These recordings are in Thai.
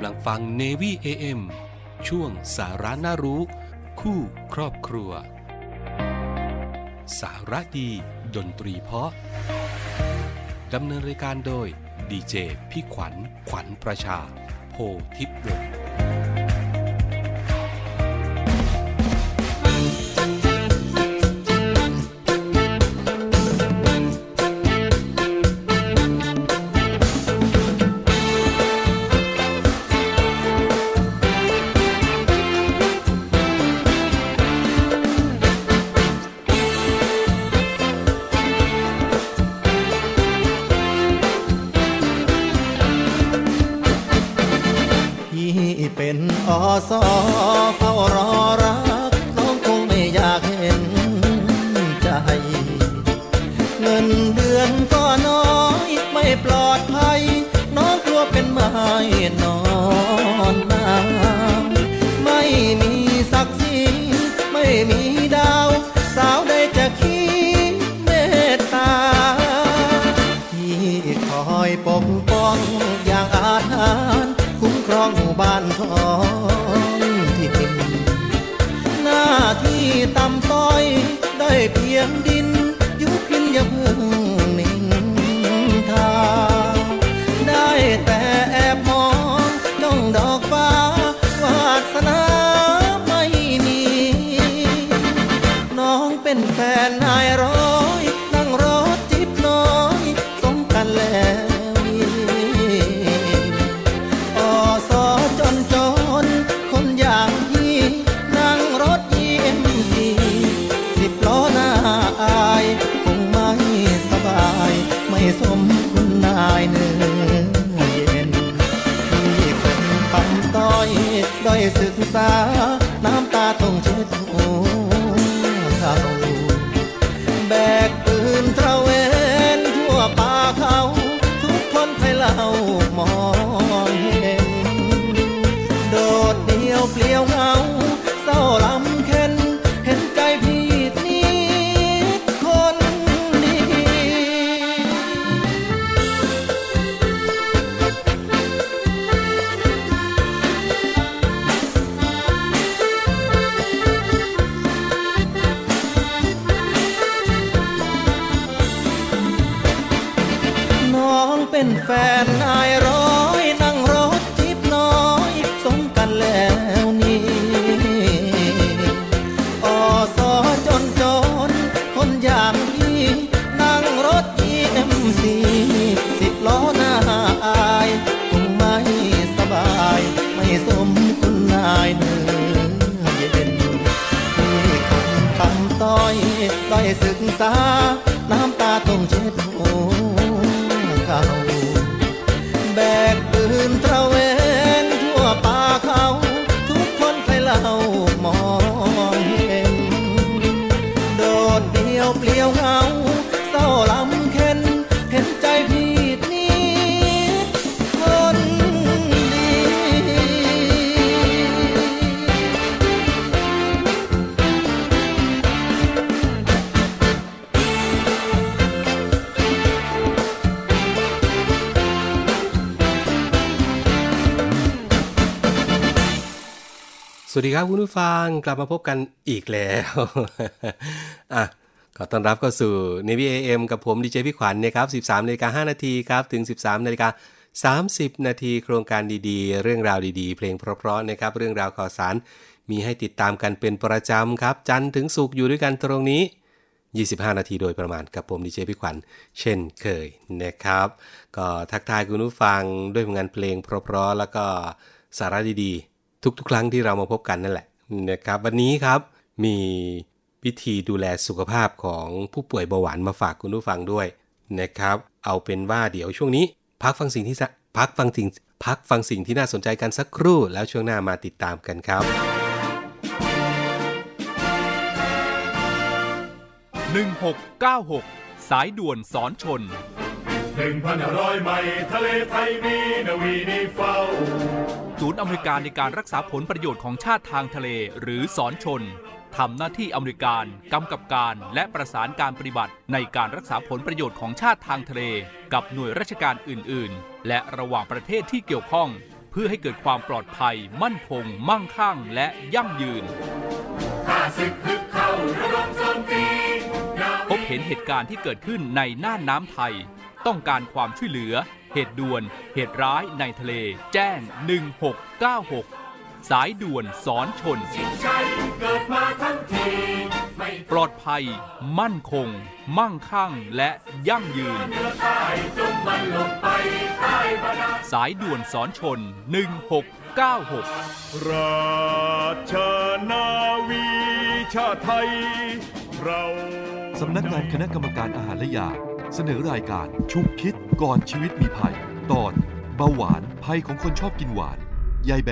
ำลังฟัง Navy AM ช่วงสาระน่ารู้ คู่ครอบครัว สาระดี ดนตรีเพาะดำเนินรายการโดยดีเจพี่ขวัญขวัญประชา โพทิพย์วงศ์ สอ สมคุณนายเนื้อเย็นที่คนทำต้อยต้อยศึกษา วัสดีครับคุณผู้ฟังกลับมาพบกันอีกแล้วอะขอต้อนรับเข้าสู่ Navy AM กับผมดีเจพี่ขวัญนะครับ 13นาฬิกา5นาทีครับ ถึง 13นาฬิกา30 นาทีโครงการดีๆ เรื่องราวดีๆ เพลงเพราะๆนะครับ เรื่องราวข่าวสาร มีให้ติดตามกันเป็นประจำครับ จันทร์ถึงศุกร์อยู่ด้วยกันตรงนี้ 25 นาทีโดยประมาณกับผมดีเจพี่ขวัญเช่นเคยนะครับ ก็ทักทายคุณผู้ฟังด้วยผลงานเพลงเพราะๆแล้วก็สาระดีๆ ทุกๆ ครั้งที่เรามาพบกันนั่นแหละนะครับ วันนี้ครับมีวิธีดูแลสุขภาพของผู้ป่วยเบาหวานมาฝากคุณผู้ฟังด้วยนะครับ เอาเป็นว่าเดี๋ยวช่วงนี้ พักฟังสิ่งที่สะพักฟังสิ่งพักฟังสิ่งที่น่าสนใจกันสักครู่แล้วช่วงหน้ามาติดตามกันครับ1696 สายด่วนสอนชนหนึ่งพันห้าร้อยไมล์ทะเลไทยมีนาวีนีเฝ้า ศูนย์อเมริการในการรักษาผลประโยชน์ของชาติทางทะเล หรือสอนชนทำหน้าที่อเมริการกำกับการและประสานการปฏิบัติ ในการรักษาผลประโยชน์ของชาติทางทะเล กับหน่วยราชการอื่น ๆ และระหว่างประเทศที่เกี่ยวข้อง เพื่อให้เกิดความปลอดภัย มั่นคง มั่งคั่ง และยั่งยืนพบเห็นเหตุการณ์ที่เกิดขึ้นในน่านน้ำไทย ต้องการความช่วยเหลือ เหตุด่วน เหตุร้ายในทะเล แจ้ง 1696 สายด่วนสอนชนชัยเกิดมาทั้งทีไม่ปลอดภัย มั่นคง มั่งคั่งและยั่งยืนเรือใต้จงมันลงไปใต้บาดาลสายด่วนสอนชน 1696 ราชนาวีชาติไทย เราสำนักงานคณะกรรมการอาหารและยา เสนอรายการชุกคิดก่อนชีวิตมีภัย ตอนเบาหวานภัยของคนชอบกินหวาน ยายแบ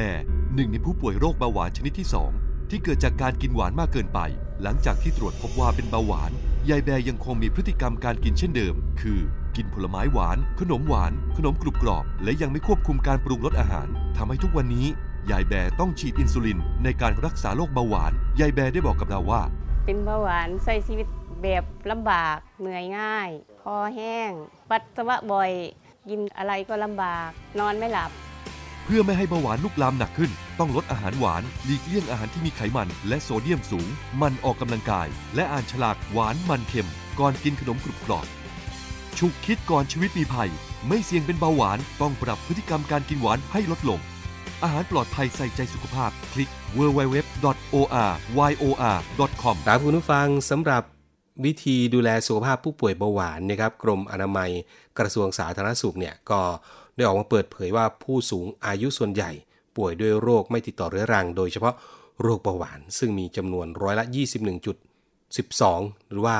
หนึ่งในผู้ป่วยโรคเบาหวานชนิดที่ 2 ที่เกิดจากการกินหวานมากเกินไป หลังจากที่ตรวจพบว่าเป็นเบาหวาน ยายแบยังคงมีพฤติกรรมการกินเช่นเดิม คือ กินผลไม้หวาน ขนมหวาน ขนมกรุบกรอบ และยังไม่ควบคุมการปรุงรสอาหารทำให้ทุกวันนี้ ยายแบต้องฉีดอินซูลิน ในการรักษาโรคเบาหวาน ยายแบได้บอกกับเราว่า เป็นเบาหวานใช้ชีวิตแบบลำบากเหนื่อยง่าย อแห้ง ปัสสาวะบ่อย กินอะไรก็ลำบาก นอนไม่หลับ เพื่อไม่ให้เบาหวานลุกลามหนักขึ้น ต้องลดอาหารหวาน หลีกเลี่ยงอาหารที่มีไขมัน และโซเดียมสูง มันออกกำลังกาย และอ่านฉลากหวานมันเค็ม ก่อนกินขนมกรุบกรอบฉุกคิดก่อนชีวิตมีภัย ไม่เสี่ยงเป็นเบาหวาน ต้องปรับพฤติกรรมการกินหวานให้ลดลง อาหารปลอดภัยใส่ใจสุขภาพ คลิก www.oryor.com ครับคุณผู้ฟังสำหรับ วิธีดูแลสุขภาพผู้ป่วยเบาหวานนะครับกรมอนามัยกระทรวงสาธารณสุขเนี่ยก็ได้ออกมาเปิดเผยว่าผู้สูงอายุส่วนใหญ่ ป่วยด้วยโรคไม่ติดต่อเรื้อรัง โดยเฉพาะโรคเบาหวาน ซึ่งมีจำนวนร้อยละ 21.12 หรือว่า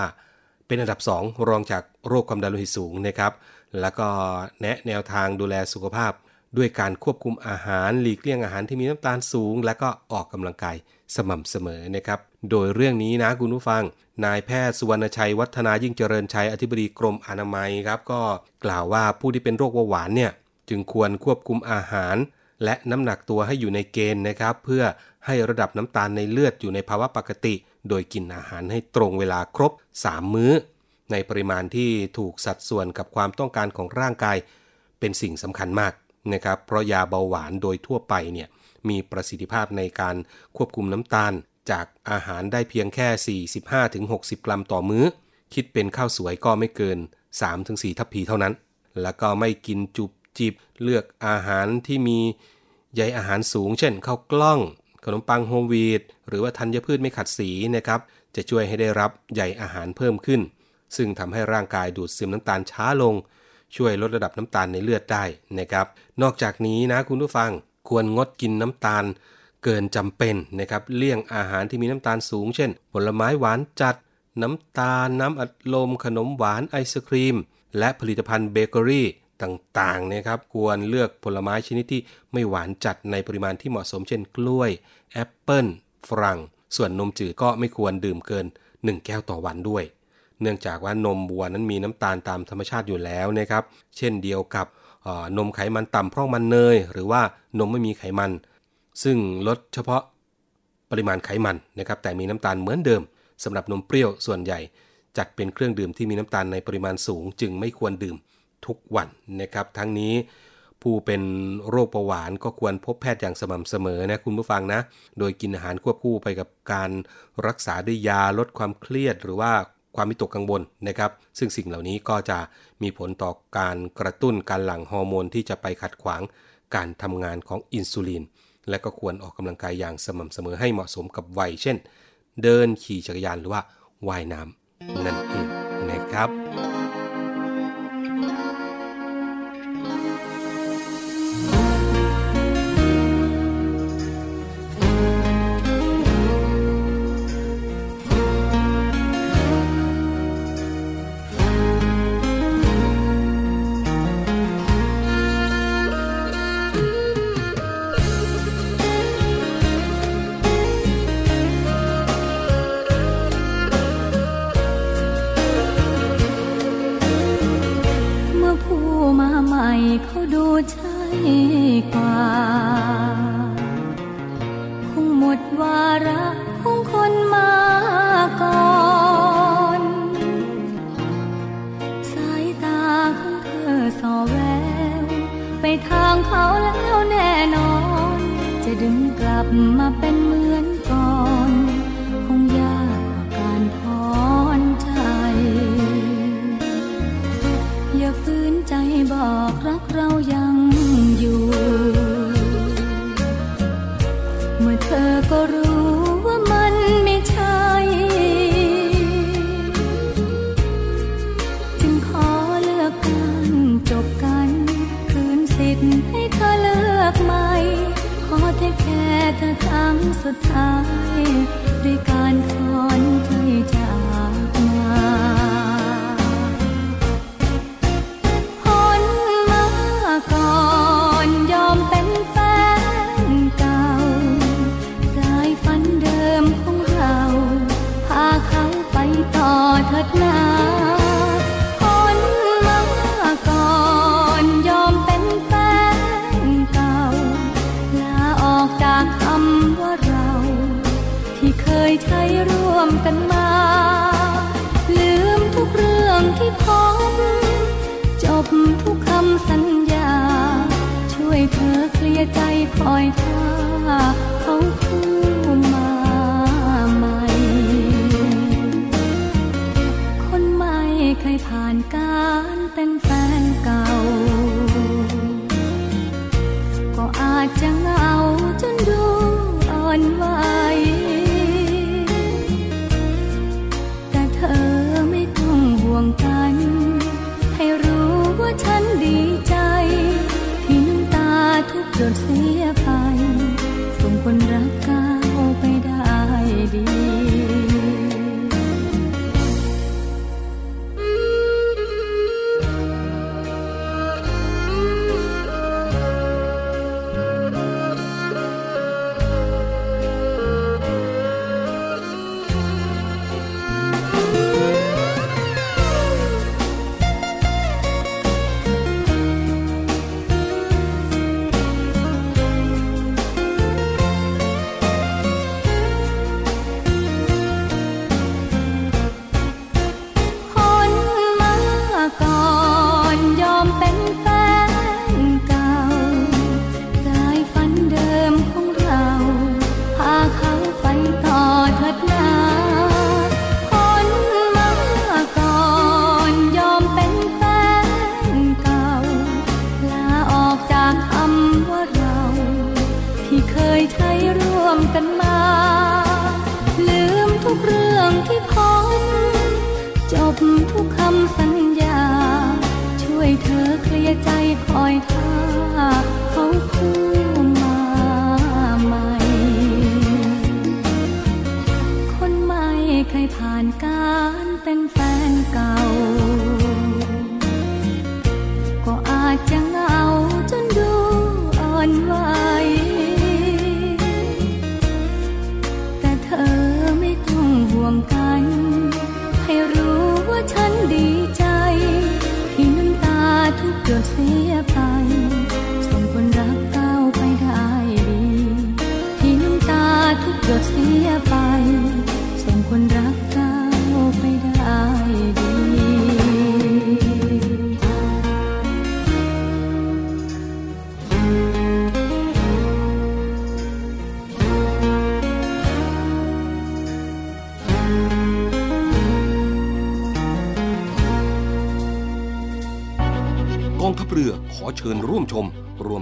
เป็นอันดับ 2 รองจากโรคความดันโลหิตสูงนะครับ แล้วก็แนะแนวทางดูแลสุขภาพ ด้วยการควบคุมอาหารหลีกเลี่ยงอาหารที่มีน้ำตาลสูง และก็ออกกำลังกายสม่ำเสมอนะครับ โดยเรื่องนี้นะคุณผู้ฟัง นายแพทย์สุวรรณชัยวัฒนายิ่งเจริญชัยอธิบดีกรมอนามัยครับก็กล่าวว่าผู้ที่เป็นโรคเบาหวานเนี่ยจึงควรควบคุมอาหาร และน้ำหนักตัวให้อยู่ในเกณฑ์นะครับ เพื่อให้ระดับน้ำตาลในเลือดอยู่ในภาวะปกติ โดยกินอาหารให้ตรงเวลาครบ 3 มื้อ ในปริมาณที่ถูกสัดส่วนกับความต้องการของร่างกาย เป็นสิ่งสำคัญมาก นะครับเพราะยาเบาหวานโดยทั่วไปเนี่ยมีประสิทธิภาพในการควบคุมน้ำตาล จากอาหารได้เพียงแค่ 45-60 กรัมต่อมื้อ คิดเป็นข้าวสวยก็ไม่เกิน 3-4 ทัพพีเท่านั้น แล้วก็ไม่กินจุบจิบเลือกอาหารที่มีใยอาหารสูง เช่นข้าวกล้อง ขนมปังโฮมวีดหรือว่าธัญพืชไม่ขัดสีนะครับจะช่วยให้ได้รับใยอาหารเพิ่มขึ้น ซึ่งทำให้ร่างกายดูดซึมน้ำตาลช้าลง ช่วยลดระดับน้ำตาลในเลือดได้นะครับ นอกจากนี้นะคุณผู้ฟังควรงดกินน้ำตาลเกินจำเป็นนะครับ เลี่ยงอาหารที่มีน้ำตาลสูง เช่น ผลไม้หวานจัด น้ำตาล น้ำอัดลม ขนมหวานไอศครีม และผลิตภัณฑ์เบเกอรี่ต่างๆนะครับควรเลือกผลไม้ชนิดที่ไม่หวานจัดในปริมาณที่เหมาะสมเช่น กล้วยแอปเปิลฝรั่ง ส่วนนมจืดก็ไม่ควรดื่มเกิน 1 แก้วต่อวันด้วย เนื่องจากว่านมวัวนั้นมีน้ำตาลตามธรรมชาติอยู่แล้วนะครับ เช่นเดียวกับนมไขมันต่ำพร่องมันเนย หรือว่านมไม่มีไขมัน ซึ่งลดเฉพาะปริมาณไขมันนะครับแต่มีน้ำตาลเหมือนเดิมสำหรับนมเปรี้ยวส่วนใหญ่ จัดเป็นเครื่องดื่มที่มีน้ำตาลในปริมาณสูง จึงไม่ควรดื่มทุกวันนะครับ ทั้งนี้ผู้เป็นโรคเบาหวานก็ควรพบแพทย์อย่างสม่ำเสมอนะคุณผู้ฟังนะ โดยกินอาหารควบคู่ไปกับการรักษาด้วยยาลดความเครียด หรือว่า ความมิตกกังวลนะครับ ซึ่งสิ่งเหล่านี้ก็จะมีผลต่อการกระตุ้นการหลั่งฮอร์โมนที่จะไปขัดขวางการทำงานของอินซูลิน และก็ควรออกกำลังกายอย่างสม่ำเสมอให้เหมาะสมกับวัย เช่น เดินขี่จักรยานหรือว่าว่ายน้ำนั่นเองนะครับ ต่อดนาพ้นมาก่อนยอมเป็นแฟนเก่าลาออกจากคำว่าเรา ที่เคยใช้ร่วมกันมา ลืมทุกเรื่องที่พบจบทุกคำสัญญา ช่วยเธอเคลียร์ใจคอยท่า ทุก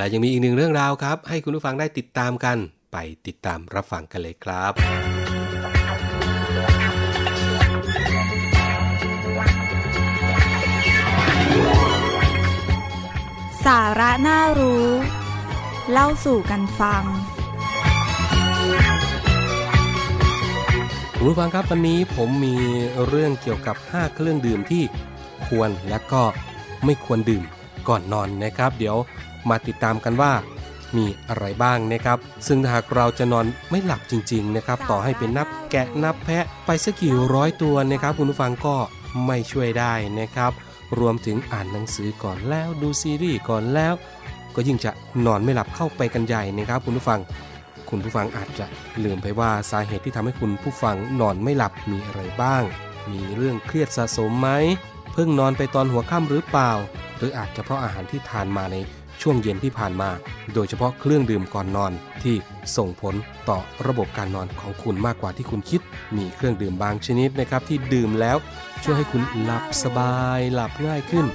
ละยังมีอีกหนึ่งเรื่องราวครับ ให้คุณผู้ฟังได้ติดตามกันไปติดตามรับฟังกันเลยครับสาระน่ารู้ เล่าสู่กันฟังคุณผู้ฟังครับวันนี้ผมมีเรื่องเกี่ยวกับ 5 เครื่องดื่มที่ควรและก็ไม่ควรดื่มก่อนนอนนะครับ เดี๋ยว มาติดตามกันว่ามีอะไรบ้างนะครับ ซึ่งถ้าหากเราจะนอนไม่หลับจริงๆนะครับ ต่อให้เป็นนับแกะนับแพะไปสักกี่ร้อยตัวนะครับ คุณผู้ฟังก็ไม่ช่วยได้นะครับ รวมถึงอ่านหนังสือก่อนแล้วดูซีรีส์ก่อนแล้ว ก็ยิ่งจะนอนไม่หลับเข้าไปกันใหญ่นะครับ คุณผู้ฟัง คุณผู้ฟังอาจจะลืมไปว่าสาเหตุที่ทำให้คุณผู้ฟังนอนไม่หลับมีอะไรบ้าง มีเรื่องเครียดสะสมไหมเพิ่งนอนไปตอนหัวค่ำหรือเปล่า หรืออาจจะเพราะอาหารที่ทานมาใน ช่วงเย็นที่ผ่านมา โดยเฉพาะเครื่องดื่มก่อนนอนที่ส่งผลต่อระบบการนอนของคุณมากกว่าที่คุณคิด มีเครื่องดื่มบางชนิดนะครับที่ดื่มแล้วช่วยให้คุณหลับสบายหลับง่ายขึ้น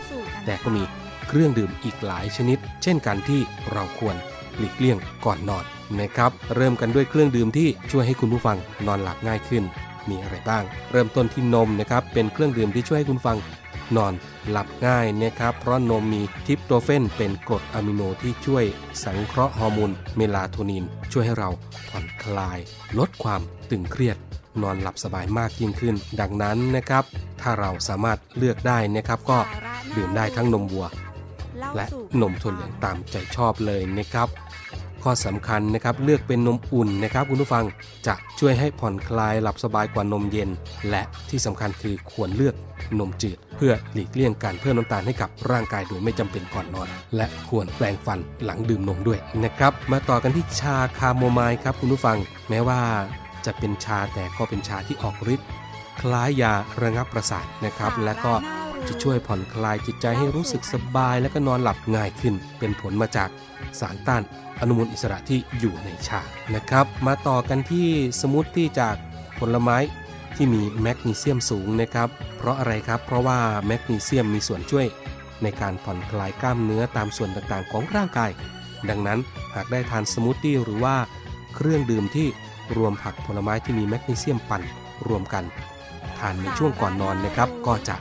แต่ก็มีเครื่องดื่มอีกหลายชนิด เช่นกันที่เราควรหลีกเลี่ยงก่อนนอนนะครับเริ่มกันด้วยเครื่องดื่มที่ช่วยให้คุณผู้ฟังนอนหลับง่ายขึ้น มีอะไรบ้าง เริ่มต้นที่นมนะครับเป็นเครื่องดื่มที่ช่วยให้คุณฟัง นอนหลับง่ายนะครับ เพราะนมมีทริปโตเฟนเป็นกรดอะมิโนที่ช่วยสังเคราะห์ฮอร์โมนเมลาโทนิน ช่วยให้เราผ่อนคลาย ลดความตึงเครียด นอนหลับสบายมากยิ่งขึ้น ดังนั้นนะครับ ถ้าเราสามารถเลือกได้นะครับ ก็ดื่มได้ทั้งนมวัว และนมถั่วเหลืองตามใจชอบเลยนะครับ ข้อสำคัญนะครับเลือกเป็นนมอุ่นนะครับคุณผู้ฟังจะช่วยให้ผ่อนคลายหลับสบายกว่านมเย็น และที่สำคัญคือควรเลือกนมจืด เพื่อหลีกเลี่ยงการเพิ่มน้ำตาลให้กับร่างกายโดยไม่จำเป็นก่อนนอน และควรแปรงฟันหลังดื่มนมด้วยนะครับมาต่อกันที่ชาคาโมไมล์ครับคุณผู้ฟัง แม้ว่าจะเป็นชาแต่ก็เป็นชาที่ออกฤทธิ์คล้ายยาระงับประสาทนะครับ และก็จะช่วยผ่อนคลายจิตใจให้รู้สึกสบาย และก็นอนหลับง่ายขึ้น เป็นผลมาจากสารต้าน อนุมูลอิสระที่อยู่ในชานะครับ มาต่อกันที่สมูทตี้จากผลไม้ที่มีแมกนีเซียมสูงนะครับ เพราะอะไรครับ เพราะว่าแมกนีเซียมมีส่วนช่วยในการผ่อนคลายกล้ามเนื้อตามส่วนต่างๆของร่างกาย ดังนั้นหากได้ทานสมูทตี้หรือว่าเครื่องดื่มที่รวมผักผลไม้ที่มีแมกนีเซียมปั่นรวมกัน ทานในช่วงก่อนนอนนะครับ ก็จะ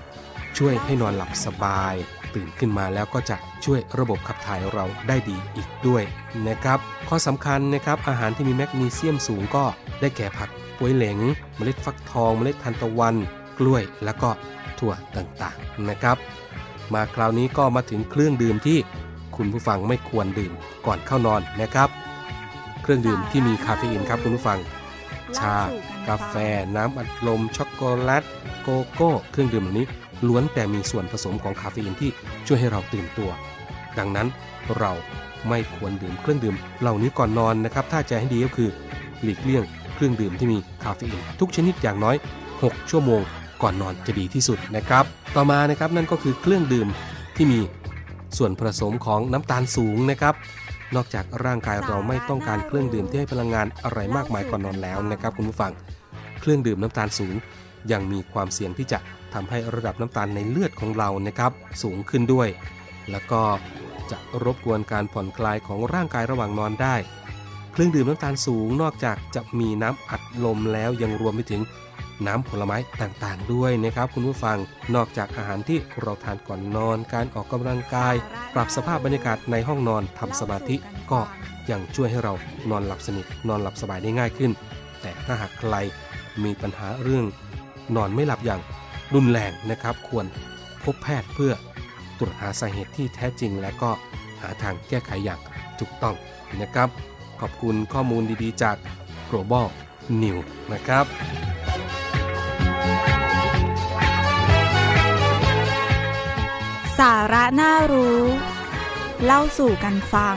ช่วยให้นอนหลับสบาย ตื่นขึ้นมาแล้วก็จะช่วยระบบขับถ่ายเราได้ดีอีกด้วยนะครับข้อสำคัญนะครับอาหารที่มีแมกนีเซียมสูงก็ได้แก่ผักป่วยเหลง เมล็ดฟักทอง เมล็ดทานตะวัน กล้วยแล้วก็ถั่วต่างๆนะครับ มาคราวนี้ก็มาถึงเครื่องดื่มที่คุณผู้ฟังไม่ควรดื่มก่อนเข้านอนนะครับ เครื่องดื่มที่มีคาเฟอีนครับคุณผู้ฟัง ชา กาแฟ น้ำอัดลม ช็อกโกแลต โกโก้ เครื่องดื่มเหล่านี้ ล้วนแต่มีส่วนผสมของคาเฟอีนที่ช่วยให้เราตื่นตัว ดังนั้นเราไม่ควรดื่มเครื่องดื่ม เหล่านี้ก่อนนอนนะครับ ถ้าจะให้ดีก็คือ หลีกเลี่ยงเครื่องดื่มที่มีคาเฟอีนทุกชนิดอย่างน้อย 6 ชั่วโมงก่อนนอนจะดีที่สุดนะครับ ต่อมานะครับนั่นก็คือเครื่องดื่มที่มีส่วนผสมของน้ำตาลสูงนะครับ นอกจากร่างกายเราไม่ต้องการเครื่องดื่มที่ให้พลังงานอะไรมากมายก่อนนอนแล้วนะครับคุณผู้ฟัง เครื่องดื่มน้ำตาลสูงยังมีความเสี่ยงที่จะ ทำให้ระดับน้ำตาลในเลือดของเรานะครับสูงขึ้นด้วย แล้วก็จะรบกวนการผ่อนคลายของร่างกายระหว่างนอนได้ เครื่องดื่มน้ำตาลสูงนอกจากจะมีน้ำอัดลมแล้วยังรวมไปถึงน้ำผลไม้ต่างๆ ด้วยนะครับ คุณผู้ฟังนอกจากอาหารที่เราทานก่อนนอน การออกกำลังกาย ปรับสภาพบรรยากาศในห้องนอนทำสมาธิก็ยังช่วยให้เรานอนหลับสนิทนอนหลับสบายได้ง่ายขึ้น แต่ถ้าหากใครมีปัญหาเรื่อง นอนไม่หลับอย่าง รุนแรงนะครับ ควรพบแพทย์เพื่อตรวจหาสาเหตุที่แท้จริง และก็หาทางแก้ไขอย่างถูกต้องนะครับ ขอบคุณข้อมูลดีๆ จาก Global New นะครับสาระน่ารู้ เล่าสู่กันฟัง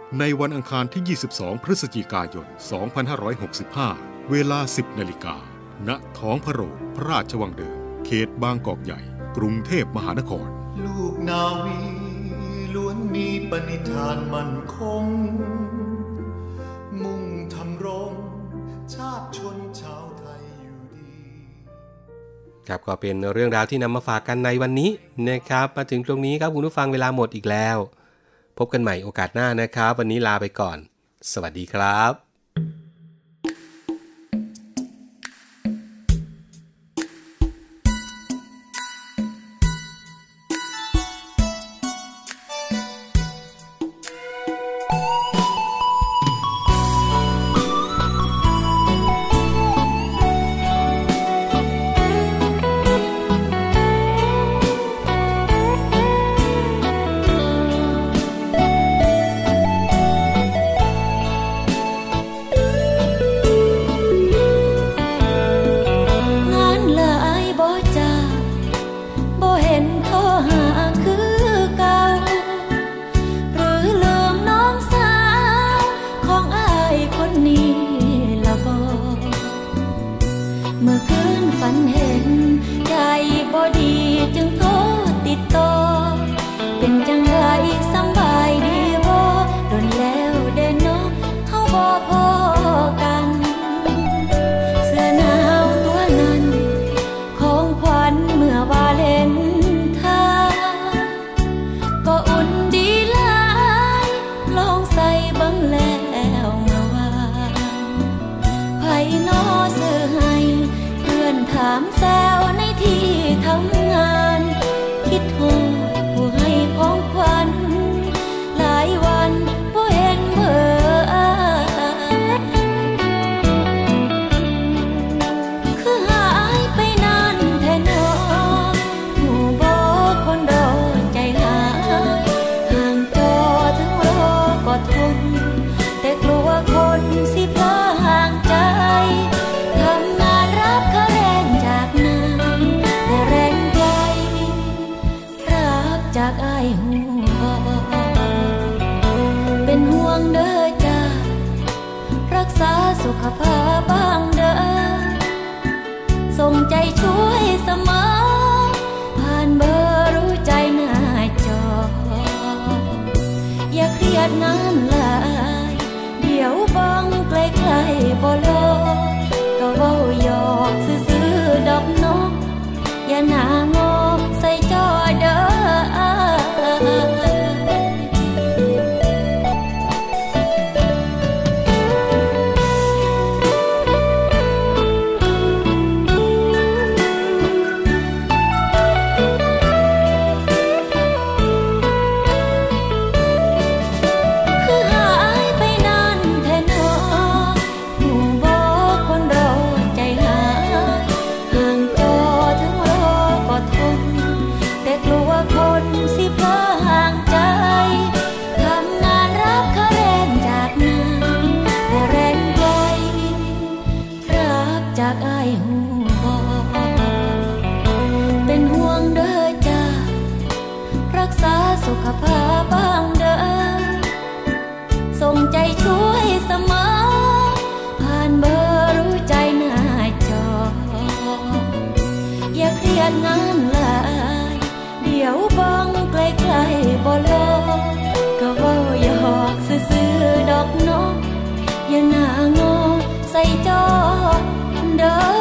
ในวันอังคารที่ 22 พฤศจิกายน 2565 เวลา 10 นาฬิกา ณ ท้องพระโรงพระราชวังเดิม เขตบางกอกใหญ่ กรุงเทพมหานคร ลูกนาวีล้วนมีปณิธานมั่นคง มุ่งทำรง ชาติชนชาวไทยอยู่ดี ครับก็เป็นเรื่องราวที่นำมาฝากกันในวันนี้นะครับ มาถึงตรงนี้ครับคุณผู้ฟังเวลาหมดอีกแล้ว พบกันใหม่โอกาสหน้านะครับ วันนี้ลาไปก่อน สวัสดีครับ จึงโทรติดต่อารงานหลายเดี๋ยวบังไกลๆบ่ลอก็เว่าหยอกซื้อดอกนกอย่าหน้างอใส่จอเด้อ